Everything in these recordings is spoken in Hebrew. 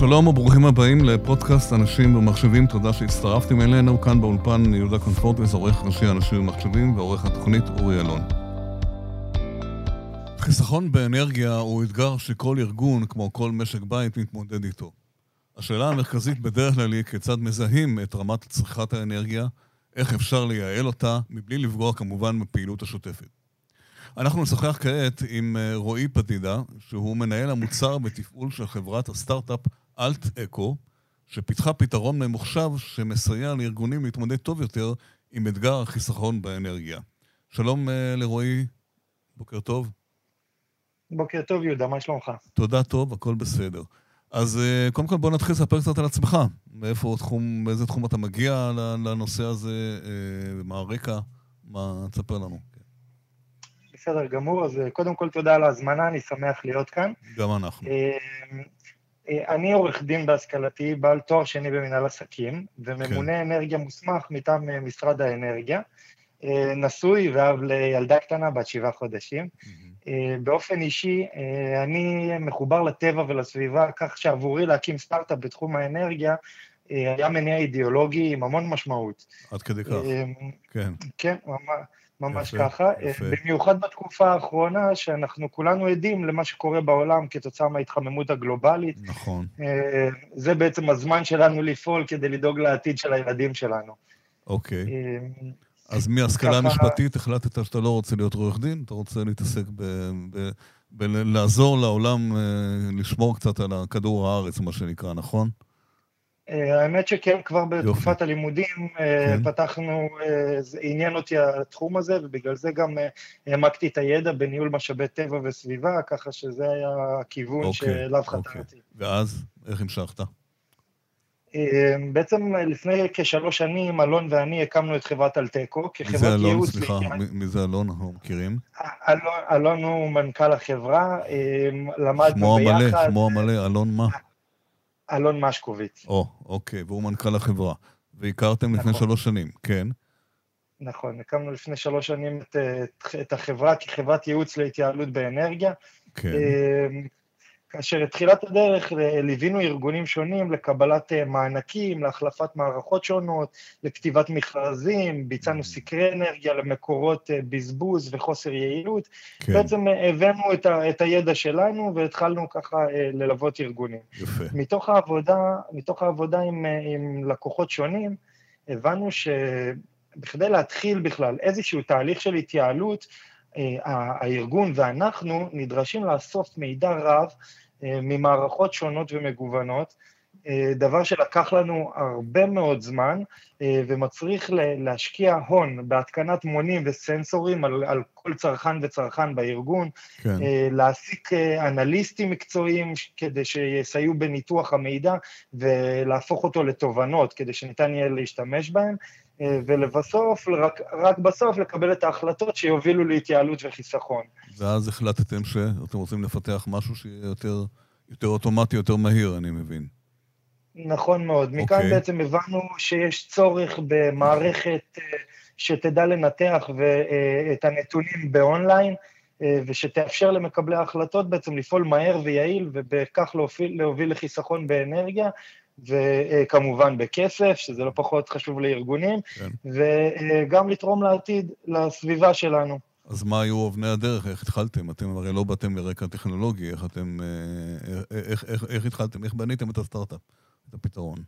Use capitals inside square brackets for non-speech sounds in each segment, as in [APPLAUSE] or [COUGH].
שלום וברוכים הבאים לפודקאסט אנשים ומחשבים, תודה שהצטרפתם אלינו. כאן באולפן יהודה קונפורטס, עורך ראשי אנשים ומחשבים ועורך התוכנית אורי אלון. חיסכון באנרגיה הוא אתגר שכל ארגון, כמו כל משק בית, מתמודד איתו. השאלה המרכזית בדרך כלל היא כיצד מזהים את רמת צריכת האנרגיה, איך אפשר לייעל אותה, מבלי לפגוע כמובן בפעילות השוטפת. אנחנו נשוחח כעת עם אה, רועי פדידה, שהוא מנהל המוצר בתפעול של חברת הסטארט-אפ אלט-אקו, שפיתחה פתרון ממוחשב שמסייע לארגונים להתמודד טוב יותר עם אתגר החיסכון באנרגיה. שלום אה, לרועי, בוקר טוב. בוקר טוב, יהודה, מה שלומך? תודה טוב, הכל בסדר. אז אה, קודם כל בוא נתחיל לספר קצת על עצמך. מאיפה תחום, באיזה תחום אתה מגיע לנושא הזה, מה הרקע, מה, תספר לנו. בסדר גמור, אז אה, קודם כל תודה על ההזמנה, אני שמח להיות כאן. גם אנחנו. אה, אה, אני עורך דין בהשכלתי, בעל תואר שני במנהל עסקים, וממונה כן. אנרגיה מוסמך מטעם משרד האנרגיה. נשוי ואב לילדה קטנה בת שבעה חודשים. Mm-hmm. באופן אישי, אני מחובר לטבע ולסביבה, כך שעבורי להקים סטארט-אפ בתחום האנרגיה היה מניע אידיאולוגי עם המון משמעות. עד כדי כך, כן. כן, ממש. יפה, ככה. יפה. במיוחד בתקופה האחרונה, שאנחנו כולנו עדים למה שקורה בעולם כתוצאה מההתחממות הגלובלית. נכון. אה, זה בעצם הזמן שלנו לפעול כדי לדאוג לעתיד של הילדים שלנו. אוקיי. אה, אז מהשכלה משפטית החלטת שאתה לא רוצה להיות עורך דין, אתה רוצה להתעסק בלעזור לעולם אה, לשמור קצת על כדור הארץ, מה שנקרא, נכון? אה, האמת שכן, כבר בתקופת הלימודים אה, כן. פתחנו, זה אה, עניין אותי התחום הזה, ובגלל זה גם העמקתי את הידע בניהול משאבי טבע וסביבה, ככה שזה היה הכיוון אוקיי, שאליו אוקיי. חתרתי. ואז, איך המשכת? בעצם לפני כשלוש שנים, אלון ואני הקמנו את חברת אלטקו, כחברת ייעוץ... מי זה אלון, סליחה, מי זה אלון, אנחנו מכירים? אלון, אלון הוא מנכ"ל החברה, למדנו ביחד. שמו המלא, אלון מה? אלון משקוביץ. או, אוקיי, והוא מנכ"ל החברה. והכרתם נכון. לפני שלוש שנים, כן. נכון, הקמנו לפני שלוש שנים את, את, את החברה כחברת ייעוץ להתייעלות באנרגיה. כן. כאשר התחילת הדרך ליווינו ארגונים שונים לקבלת אה, מענקים, להחלפת מערכות שונות, לכתיבת מכרזים, ביצענו mm. סקרי אנרגיה למקורות אה, בזבוז וחוסר יעילות. כן. בעצם אה, הבאנו את, ה, את הידע שלנו והתחלנו ככה ללוות ארגונים. יפה. מתוך העבודה, מתוך העבודה עם, עם לקוחות שונים, הבנו שבכדי להתחיל בכלל איזשהו תהליך של התייעלות, הארגון ואנחנו נדרשים לאסוף מידע רב אה, ממערכות שונות ומגוונות, אה, דבר שלקח לנו הרבה מאוד זמן אה, ומצריך להשקיע הון בהתקנת מונים וסנסורים על, על כל צרכן וצרכן בארגון, כן. להעסיק אנליסטים מקצועיים כדי שיסייעו בניתוח המידע ולהפוך אותו לתובנות כדי שניתן יהיה להשתמש בהם, ולבסוף, רק, רק בסוף לקבל את ההחלטות שיובילו להתייעלות וחיסכון. ואז החלטתם שאתם רוצים לפתח משהו שיהיה יותר, יותר אוטומטי, יותר מהיר, אני מבין. נכון מאוד. מכאן okay. אוקיי. בעצם הבנו שיש צורך במערכת אה, שתדע לנתח אה, את הנתונים באונליין, אה, ושתאפשר למקבלי ההחלטות בעצם לפעול מהר ויעיל, ובכך להוביל, להוביל לחיסכון באנרגיה, וכמובן בכסף, שזה לא פחות חשוב לארגונים, כן. וגם לתרום לעתיד, לסביבה שלנו. אז מה היו אבני הדרך? איך התחלתם? אתם הרי לא באתם מרקע טכנולוגי, איך אתם... איך, איך, איך, איך התחלתם? איך בניתם את הסטארט-אפ, את הפתרון?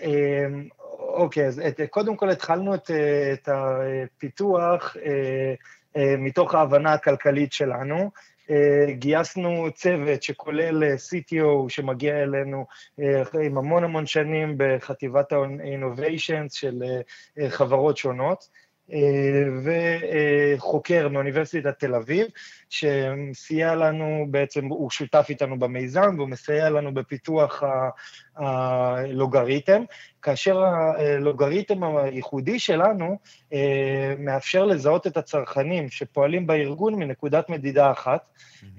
אמ, אוקיי, אז את, קודם כל התחלנו את, את הפיתוח אה, אה, מתוך ההבנה הכלכלית שלנו. אה, גייסנו צוות שכולל CTO שמגיע אלינו עם המון המון שנים בחטיבת ה-Innovations של חברות שונות. וחוקר מאוניברסיטת תל אביב, שסייע לנו, בעצם הוא שותף איתנו במיזם, והוא מסייע לנו בפיתוח הלוגריתם, כאשר הלוגריתם הייחודי שלנו אה, מאפשר לזהות את הצרכנים שפועלים בארגון מנקודת מדידה אחת,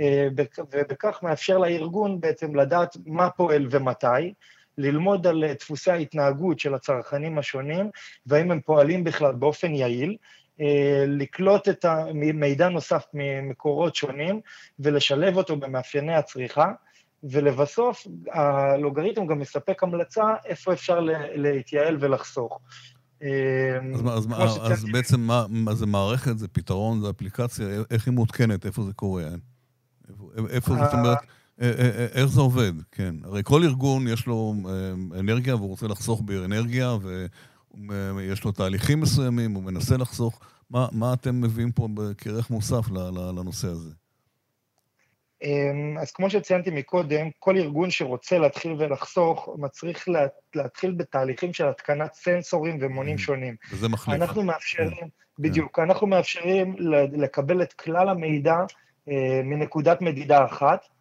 אה, ובכך מאפשר לארגון בעצם לדעת מה פועל ומתי, ללמוד על אה, דפוסי ההתנהגות של הצרכנים השונים, והאם הם פועלים בכלל באופן יעיל, אה, לקלוט את המידע נוסף ממקורות שונים ולשלב אותו במאפייני הצריכה, ולבסוף, הלוגריתם גם מספק המלצה איפה אפשר להתייעל ולחסוך. אז, אז, אז, אז בעצם מה, מה זה מערכת, זה פתרון, זה אפליקציה, איך היא מעודכנת, איפה זה קורה? איפה, איפה זאת אומרת, איך זה עובד, כן. הרי כל ארגון יש לו אנרגיה והוא רוצה לחסוך באנרגיה, ויש לו תהליכים מסוימים, הוא מנסה לחסוך. מה, מה אתם מביאים פה כערך מוסף לנושא הזה? אמ, אז כמו שציינתי מקודם, כל ארגון שרוצה להתחיל ולחסוך, מצריך לה, להתחיל בתהליכים של התקנת סנסורים ומונים mm-hmm. שונים. וזה מחליף. אנחנו מאפשרים, כן. בדיוק, אנחנו מאפשרים לקבל את כלל המידע אה, מנקודת מדידה אחת, אה,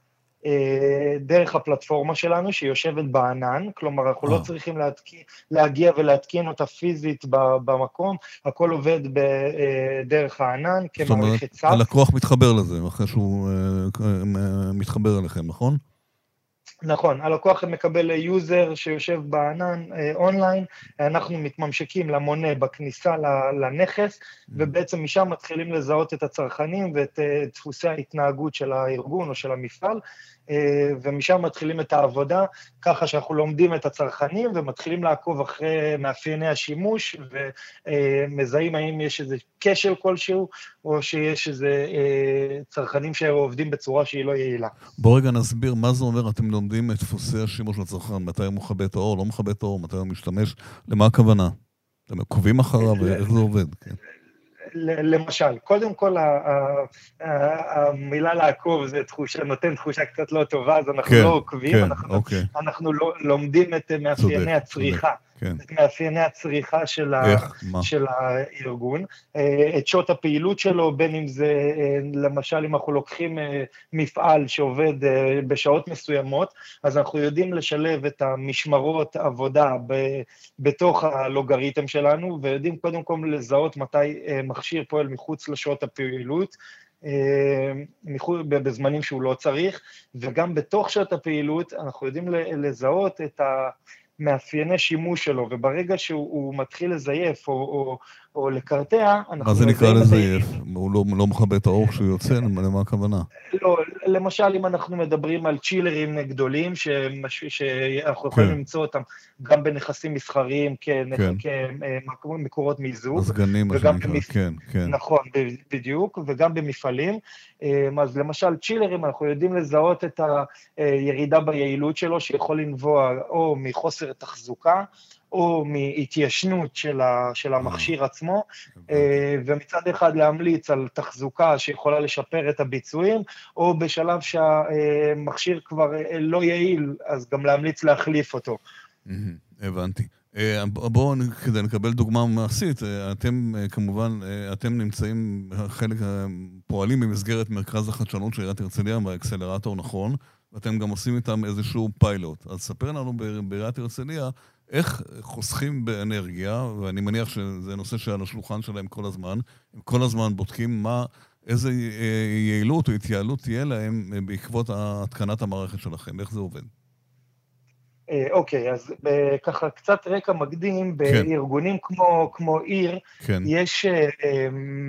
דרך הפלטפורמה שלנו, שהיא יושבת בענן, כלומר, אנחנו לא אה. צריכים להתקין, להגיע ולהתקין אותה פיזית במקום, הכל עובד בדרך הענן כמערכת SaaS. זאת אומרת, הלקוח מתחבר לזה, אחרי שהוא מתחבר אליכם, נכון? נכון, הלקוח מקבל user שיושב בענן אה, אונליין, אנחנו מתממשקים למונה בכניסה לנכס, mm. ובעצם משם מתחילים לזהות את הצרכנים ואת אה, דפוסי ההתנהגות של הארגון או של המפעל, אה, ומשם מתחילים את העבודה, ככה שאנחנו לומדים את הצרכנים ומתחילים לעקוב אחרי מאפייני השימוש, ומזהים האם יש איזה כשל כלשהו, או שיש איזה צרכנים שעובדים בצורה שהיא לא יעילה. בוא רגע נסביר מה זה אומר, אתם לומדים את דפוסי השימוש לצרכן, מתי הוא מכבה את האור, לא מכבה את האור, מתי הוא משתמש, למה הכוונה? אתם עוקבים אחריו, איך זה עובד? כן. למשל, קודם כל המילה לעקוב זה תחושה, נותן תחושה קצת לא טובה, אז אנחנו כן, לא עוקבים, כן, אנחנו, אוקיי. אנחנו לא, לומדים את מאפייני הצריכה. צודק. כן. את מאפייני הצריכה של, איך, ה, של הארגון, אה, את שעות הפעילות שלו, בין אם זה, אה, למשל, אם אנחנו לוקחים אה, מפעל שעובד בשעות מסוימות, אז אנחנו יודעים לשלב את המשמרות עבודה ב, בתוך הלוגריתם שלנו, ויודעים קודם כל לזהות מתי מכשיר פועל מחוץ לשעות הפעילות, בזמנים שהוא לא צריך, וגם בתוך שעות הפעילות אנחנו יודעים לזהות את ה... מאפייני שימוש שלו, וברגע שהוא מתחיל לזייף או, או, או לקרטע, אנחנו... מה זה נקרא לזייף? הוא לא, לא מכבה את האור כשהוא יוצא? למה הכוונה? לא, למשל, אם אנחנו מדברים על צ'ילרים גדולים, שמש... שאנחנו יכולים כן. למצוא אותם גם בנכסים מסחריים כן. כמקורות מיזוג. הסגנים, מה שנקרא, במפ... כן, כן. נכון, בדיוק, וגם במפעלים. אמ, אז למשל, צ'ילרים, אנחנו יודעים לזהות את הירידה ביעילות שלו, שיכול לנבוע או מחוסר תחזוקה, או מהתיישנות של, ה, של המכשיר עצמו, אה, ומצד אחד להמליץ על תחזוקה שיכולה לשפר את הביצועים, או בשלב שהמכשיר כבר אה, לא יעיל, אז גם להמליץ להחליף אותו. הבנתי. אה, בואו, כדי לקבל דוגמה מעשית, אתם כמובן, אתם נמצאים, חלק, פועלים במסגרת מרכז החדשנות של עיריית הרצליה והאקסלרטור, נכון? ואתם גם עושים איתם איזשהו פיילוט. אז ספר לנו בעיריית הרצליה, איך חוסכים באנרגיה, ואני מניח שזה נושא שעל השולחן שלהם כל הזמן, הם כל הזמן בודקים מה, איזה אה, יעילות או התייעלות תהיה להם אה, בעקבות התקנת המערכת שלכם, איך זה עובד? אה, אוקיי, אז ככה קצת רקע מקדים, כן. בארגונים כמו, כמו עיר, כן. יש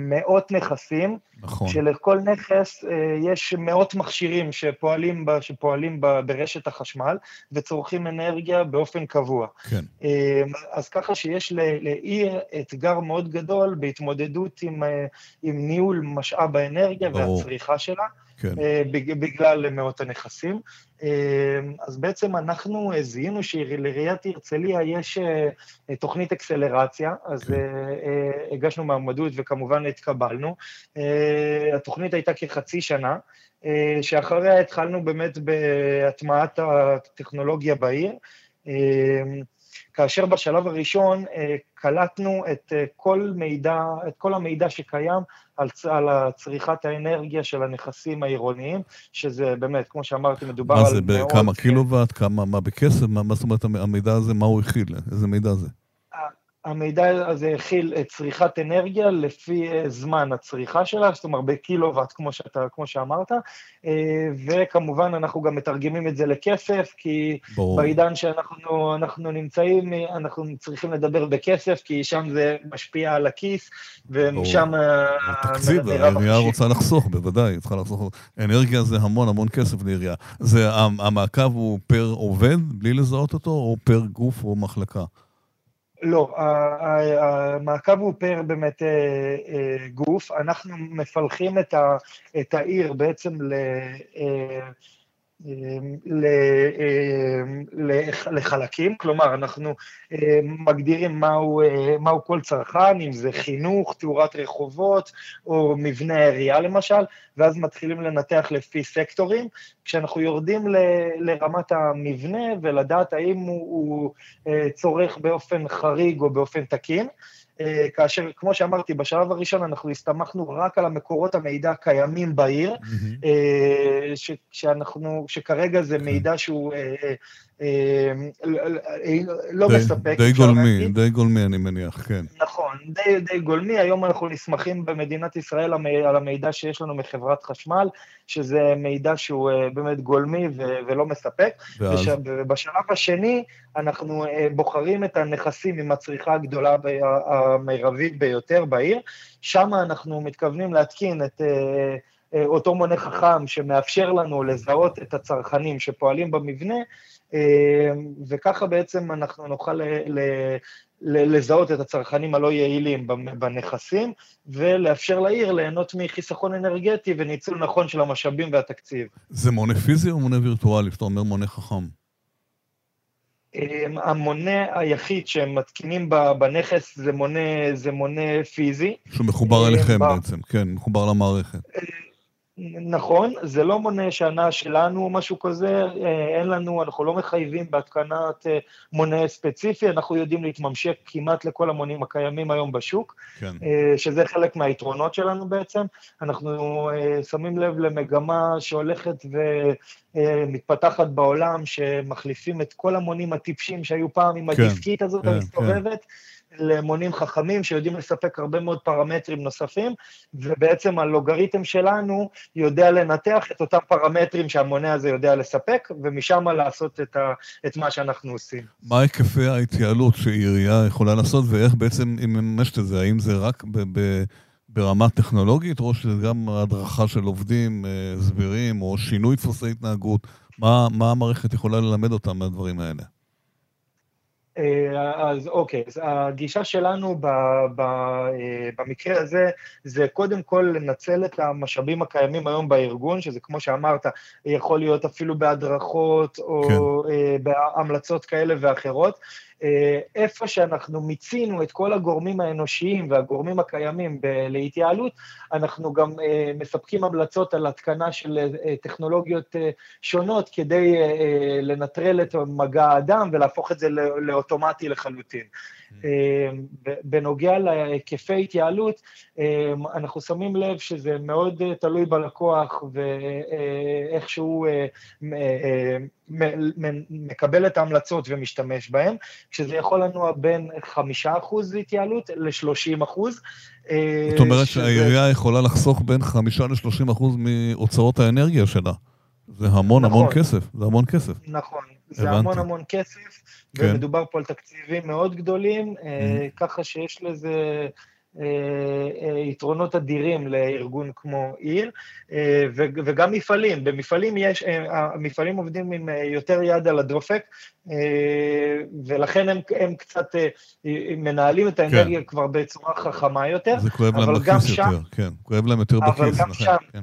מאות נכסים, נכון. שלכל נכס יש מאות מכשירים שפועלים, ב, שפועלים ב, ברשת החשמל וצורכים אנרגיה באופן קבוע. כן. אז ככה שיש לעיר אתגר מאוד גדול בהתמודדות עם, עם ניהול משאב האנרגיה ברור. והצריכה שלה. כן. בגלל מאות הנכסים. אז בעצם אנחנו זיהינו שלעיריית הרצליה יש תוכנית אקסלרציה, אז כן. הגשנו מעמדות וכמובן התקבלנו. התוכנית הייתה כחצי שנה, שאחריה התחלנו באמת בהטמעת הטכנולוגיה בעיר. כאשר בשלב הראשון אה, קלטנו את אה, כל מידע, את כל המידע שקיים על, על צריכת האנרגיה של הנכסים העירוניים, שזה באמת, כמו שאמרתי, מדובר על מאות... מה זה, בכמה קילוואט, כמה, מה בכסף, מה, מה זאת אומרת המידע הזה, מה הוא הכיל, איזה מידע זה? המידע הזה הכיל צריכת אנרגיה לפי זמן הצריכה שלה, זאת אומרת בקילוואט, כמו, שאתה, כמו שאמרת, וכמובן אנחנו גם מתרגמים את זה לכסף, כי ברור. בעידן שאנחנו נמצאים, אנחנו צריכים לדבר בכסף, כי שם זה משפיע על הכיס, ומשם... תקציב, העירייה רוצה לחסוך, בוודאי, היא צריכה לחסוך. אנרגיה זה המון המון כסף לעירייה. המעקב הוא פר עובד, בלי לזהות אותו, או פר גוף או מחלקה? לא, המעקב הוא פר באמת אה, אה, גוף, אנחנו מפלחים את העיר בעצם ל... אמ, אמ, לחלקים, כלומר, אנחנו אמ, מגדירים מהו, אה, מהו כל צרכן, אם זה חינוך, תאורת רחובות, או מבנה העירייה למשל, ואז מתחילים לנתח לפי סקטורים, כשאנחנו יורדים ל, לרמת המבנה ולדעת האם הוא, הוא אה, צורך באופן חריג או באופן תקין. אה, כאשר, כמו שאמרתי, בשלב הראשון אנחנו הסתמכנו רק על המקורות המידע הקיימים בעיר, mm-hmm. שאנחנו, שכרגע זה כן. מידע שהוא אה, לא די, מספק. די גולמי. די גולמי אני מניח, כן. נכון, די, די גולמי. היום אנחנו נסמכים במדינת ישראל על המידע שיש לנו מחברת חשמל, שזה מידע שהוא באמת גולמי ו- ולא מספק. ואז? ובשלב השני, אנחנו בוחרים את הנכסים עם הצריכה הגדולה, המרבית ביותר בעיר. שם אנחנו מתכוונים להתקין את... אותו מונה חכם שמאפשר לנו לזהות את הצרכנים שפועלים במבנה, וככה בעצם אנחנו נוכל ל, ל, לזהות את הצרכנים הלא יעילים בנכסים, ולאפשר לעיר ליהנות מחיסכון אנרגטי וניצול נכון של המשאבים והתקציב. זה מונה פיזי או מונה וירטואלי? אתה אומר מונה חכם. אמ, המונה היחיד שהם מתקינים בנכס זה מונה, זה מונה פיזי. שהוא מחובר אמ, אליכם בעצם, כן, מחובר למערכת. נכון, זה לא מונה שנה שלנו או משהו כזה, אה, אין לנו, אנחנו לא מחייבים בהתקנת אה, מונה ספציפי, אנחנו יודעים להתממשק כמעט לכל המונים הקיימים היום בשוק, כן. אה, שזה חלק מהיתרונות שלנו בעצם. אנחנו שמים לב למגמה שהולכת ומתפתחת בעולם, שמחליפים את כל המונים הטיפשים שהיו פעם עם כן, הדיסקית הזאת כן, המסתובבת. כן. למונים חכמים שיודעים לספק הרבה מאוד פרמטרים נוספים, ובעצם הלוגריתם שלנו יודע לנתח את אותם פרמטרים שהמונה הזה יודע לספק, ומשם לעשות את, ה, את מה שאנחנו עושים. מה היקפי ההתייעלות שעירייה יכולה לעשות, ואיך בעצם היא מממשת את זה? האם זה רק ב... ב ברמה טכנולוגית, או שזה גם הדרכה של עובדים, אה, הסברים, או שינוי דפוסי התנהגות? מה, מה המערכת יכולה ללמד אותם מהדברים האלה? אה, אז אוקיי, אז הגישה שלנו ב, ב, אה, במקרה הזה, זה קודם כל לנצל את המשאבים הקיימים היום בארגון, שזה כמו שאמרת, יכול להיות אפילו בהדרכות או כן. אה, בהמלצות כאלה ואחרות, איפה שאנחנו מיצינו את כל הגורמים האנושיים והגורמים הקיימים להתייעלות, אנחנו גם אה, מספקים המלצות על התקנה של אה, טכנולוגיות שונות כדי לנטרל את מגע האדם ולהפוך את זה לאוטומטי לחלוטין. בנוגע להיקפי התייעלות, אנחנו שמים לב שזה מאוד תלוי בלקוח ואיך שהוא מקבל את ההמלצות ומשתמש בהן, כשזה יכול לנוע בין 5% התייעלות ל-30%. זאת אומרת שהעירייה יכולה לחסוך בין 5 ל-30% מהוצאות האנרגיה שלה. זה המון נכון. המון כסף, זה המון כסף. נכון, זה. המון המון כסף, כן. ומדובר פה על תקציבים מאוד גדולים, mm-hmm. ככה שיש לזה אה, אה, יתרונות אדירים לארגון כמו עיר, אה, וגם מפעלים. במפעלים יש, המפעלים עובדים עם יותר יד על הדופק, ולכן הם, הם קצת מנהלים את האנרגיה כן. כבר בצורה חכמה יותר. זה כואב להם בכיס יותר, כן, כואב להם יותר בכיס. אבל גם לכן, שם, כן.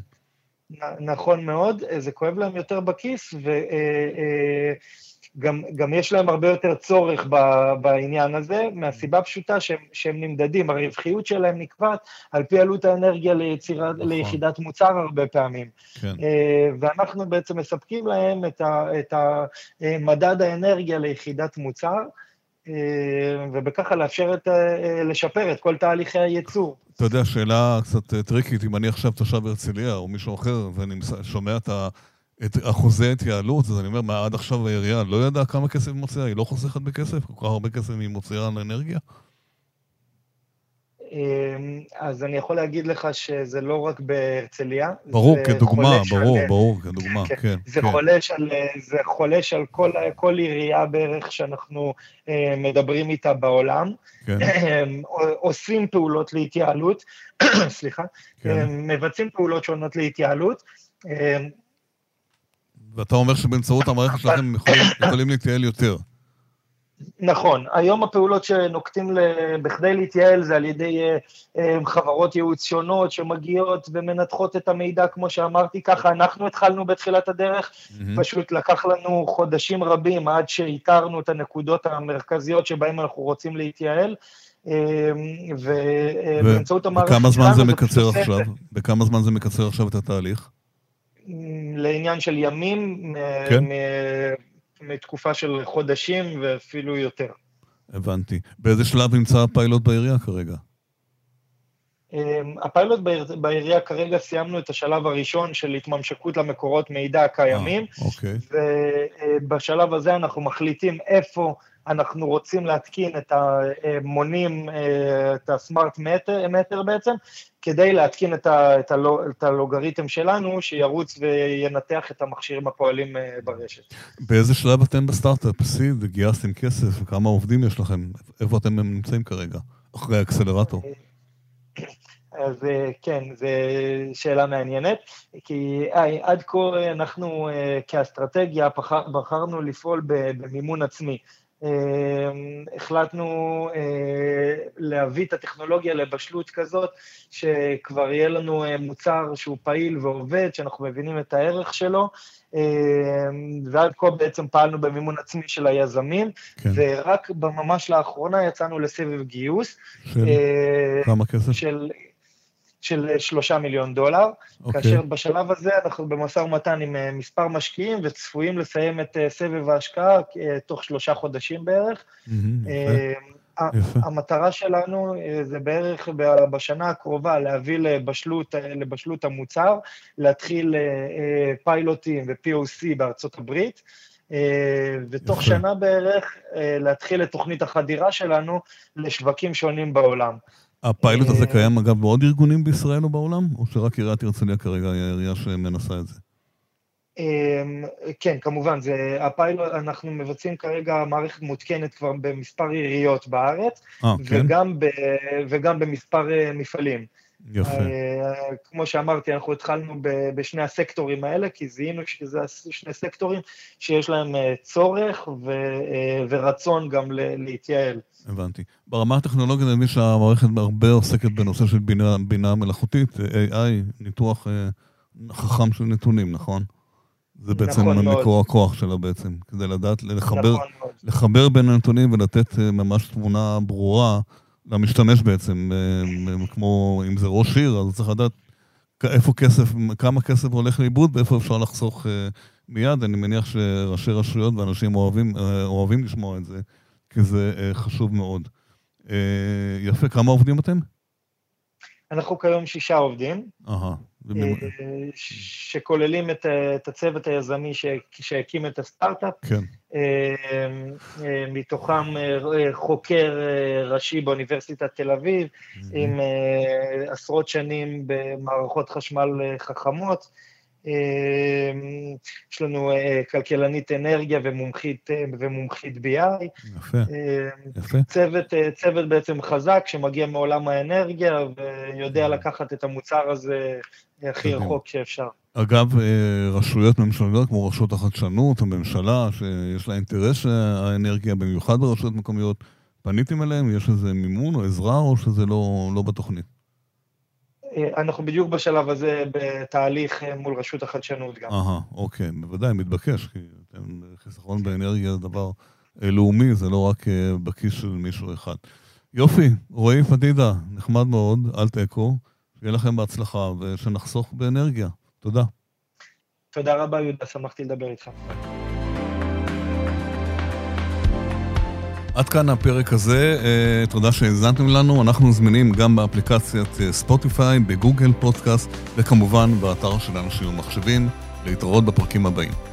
נכון מאוד, זה כואב להם יותר בכיס, ו... גם, גם יש להם הרבה יותר צורך בעניין הזה, מהסיבה הפשוטה שהם, שהם נמדדים, הרווחיות שלהם נקבעת על פי עלות האנרגיה ליצירה, נכון. ליחידת מוצר הרבה פעמים. כן. אה, ואנחנו בעצם מספקים להם את, ה, את מדד האנרגיה ליחידת מוצר, אה, ובככה לאפשר את, אה, לשפר את כל תהליכי הייצור. אתה יודע, שאלה קצת טריקית, אם אני עכשיו תושב הרצליה או מישהו אחר, ואני שומע את ה... את אחוזי התייעלות, אז אני אומר, מה, עד עכשיו העירייה לא ידעה כמה כסף היא מוציאה? היא לא חוסכת בכסף? כל כך הרבה כסף היא מוציאה על אנרגיה? אז אני יכול להגיד לך שזה לא רק בהרצליה. ברור, כדוגמה, ברור, על, ברור, כדוגמה, כן. כן זה, כן. חולש על, זה חולש על כל, כל עירייה בערך שאנחנו מדברים איתה בעולם. כן. עושים פעולות להתייעלות, [COUGHS] סליחה, כן. מבצעים פעולות שונות להתייעלות. ואתה אומר שבאמצעות המערכת שלכם יכולים, יכולים להתייעל יותר. נכון, היום הפעולות שנוקטים בכדי להתייעל זה על ידי uh, uh, חברות ייעוץ שונות שמגיעות ומנתחות את המידע, כמו שאמרתי, ככה אנחנו התחלנו בתחילת הדרך, mm-hmm. פשוט לקח לנו חודשים רבים עד שאיתרנו את הנקודות המרכזיות שבהן אנחנו רוצים להתייעל. אה, ובאמצעות המערכת שלנו... וכמה זמן זה מקצר עכשיו? בכמה זמן זה מקצר עכשיו את התהליך? לעניין של ימים, כן. מתקופה של חודשים ואפילו יותר. הבנתי. באיזה שלב נמצא הפיילוט בעירייה כרגע? אמ, הפיילוט בעירייה כרגע סיימנו את השלב הראשון של התממשקות למקורות מידע הקיימים, 아, אה, אוקיי. ובשלב הזה אנחנו מחליטים איפה אנחנו רוצים להתקין את המונים, אה, את הסמארט מטר, מטר בעצם, כדי להתקין את, ה, את, הלוג, את הלוגריתם שלנו, שירוץ וינתח את המכשירים הפועלים אה, ברשת. באיזה שלב אתם בסטארט-אפ? סיד, גייסתם כסף, כמה עובדים יש לכם? איפה אתם נמצאים כרגע, אחרי האקסלרטור? [COUGHS] אז כן, זו שאלה מעניינת, כי עד כה אנחנו כאסטרטגיה בחרנו לפעול במימון עצמי. אמ, החלטנו אה, להביא את הטכנולוגיה לבשלות כזאת, שכבר יהיה לנו אה, מוצר שהוא פעיל ועובד, שאנחנו מבינים את הערך שלו, אמ, ועד כה בעצם פעלנו במימון עצמי של היזמים, כן. ורק ממש לאחרונה יצאנו לסבב גיוס. של אה, כמה כסף? של של שלושה מיליון דולר, okay. אוקיי. כאשר בשלב הזה אנחנו במשא ומתן עם אה, מספר משקיעים וצפויים לסיים את אה, סבב ההשקעה אה, תוך שלושה חודשים בערך. Mm-hmm, יפה. המטרה שלנו זה בערך בשנה הקרובה להביא לבשלות, לבשלות המוצר, להתחיל פיילוטים ו-POC בארצות הברית, ותוך יפה. שנה בערך להתחיל את תוכנית החדירה שלנו לשווקים שונים בעולם. הפיילוט הזה אה, קיים אגב בעוד ארגונים בישראל או בעולם? או שרק עיריית הרצליה כרגע היא העירייה שמנסה את זה? אמ, כן, כמובן, זה הפיילוט, אנחנו מבצעים כרגע מערכת מותקנת כבר במספר עיריות בארץ, 아, אה, כן? וגם, ב, וגם במספר אה, מפעלים. יפה. כמו שאמרתי, אנחנו התחלנו בשני הסקטורים האלה, כי זיהינו שזה שני סקטורים שיש להם צורך ו, ורצון גם להתייעל. הבנתי. ברמה הטכנולוגית אני מבין שהמערכת הרבה עוסקת בנושא של בינה, בינה מלאכותית, AI, ניתוח אה, חכם של נתונים, נכון? זה בעצם נכון מקור הכוח שלה בעצם, כדי לדעת לחבר, נכון לחבר בין הנתונים ולתת אה, ממש תמונה ברורה למשתמש בעצם, אה, כמו אם זה ראש עיר, אז צריך לדעת איפה כסף, כמה כסף הולך לאיבוד ואיפה אפשר לחסוך אה, מיד. אני מניח שראשי רשויות ואנשים אוהבים, אה, אוהבים לשמוע את זה. כי זה אה, חשוב מאוד. אה, יפה, כמה עובדים אתם? אנחנו כיום שישה עובדים, אהה. אה, שכוללים את, את הצוות היזמי שהקים את הסטארט-אפ. כן. מתוכם חוקר ראשי באוניברסיטת תל אביב, עם עשרות שנים במערכות חשמל חכמות. אמ, יש לנו אה, כלכלנית אנרגיה ומומחית, אה, ומומחית BI. יפה, אמ, יפה. צוות, אה, צוות בעצם חזק שמגיע מעולם האנרגיה ויודע לקחת את המוצר הזה הכי רחוק שאפשר. אגב, רשויות ממשלתיות כמו רשות החדשנות, הממשלה, שיש לה אינטרס שהאנרגיה, במיוחד ברשויות מקומיות, פניתם אליהם? יש איזה מימון או עזרה או שזה לא, לא בתוכנית? אנחנו בדיוק בשלב הזה בתהליך אה, מול רשות החדשנות גם. אהה, אוקיי, בוודאי, מתבקש, כי חיסכון באנרגיה זה דבר אה, לאומי, זה לא רק אה, בכיס של מישהו אחד. יופי, רועי פדידה, נחמד מאוד, אל תיקו, שיהיה לכם בהצלחה ושנחסוך באנרגיה. תודה. תודה רבה, יהודה, שמחתי לדבר איתך. עד כאן הפרק הזה, אה, תודה שהאזנתם לנו, אנחנו זמינים גם באפליקציית אה, ספוטיפיי, בגוגל פודקאסט וכמובן באתר של אנשים ומחשבים, להתראות בפרקים הבאים.